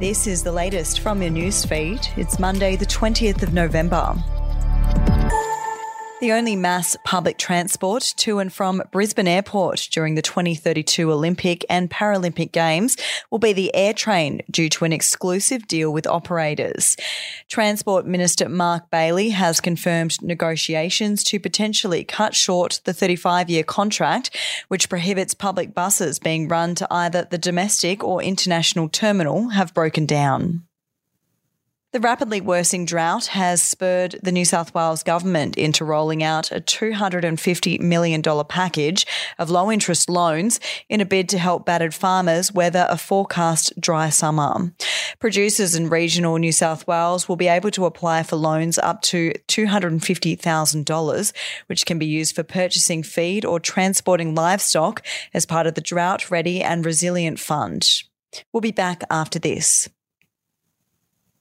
This is the latest from your newsfeed. It's Monday, the 20th of November. The only mass public transport to and from Brisbane Airport during the 2032 Olympic and Paralympic Games will be the Airtrain due to an exclusive deal with operators. Transport Minister Mark Bailey has confirmed negotiations to potentially cut short the 35 year contract, which prohibits public buses being run to either the domestic or international terminal, have broken down. The rapidly worsening drought has spurred the New South Wales government into rolling out a $250 million package of low interest loans in a bid to help battered farmers weather a forecast dry summer. Producers in regional New South Wales will be able to apply for loans up to $250,000, which can be used for purchasing feed or transporting livestock as part of the Drought Ready and Resilient Fund. We'll be back after this.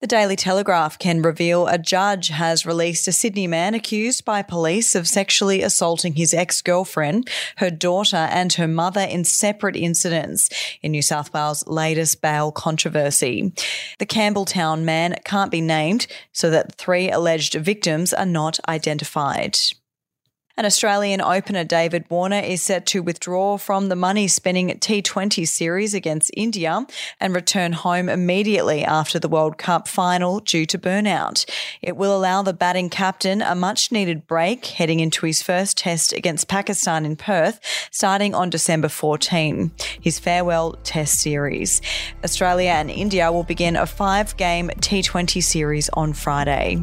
The Daily Telegraph can reveal a judge has released a Sydney man accused by police of sexually assaulting his ex girlfriend, her daughter, and her mother in separate incidents in New South Wales' latest bail controversy. The Campbelltown man can't be named so that three alleged victims are not identified. An Australian opener, David Warner, is set to withdraw from the money spending T20 series against India and return home immediately after the World Cup final due to burnout. It will allow the batting captain a much needed break heading into his first test against Pakistan in Perth, starting on December 14, his farewell test series. Australia and India will begin a five game T20 series on Friday.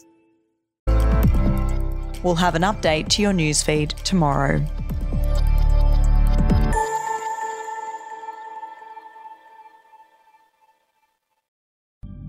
We'll have an update to your newsfeed tomorrow.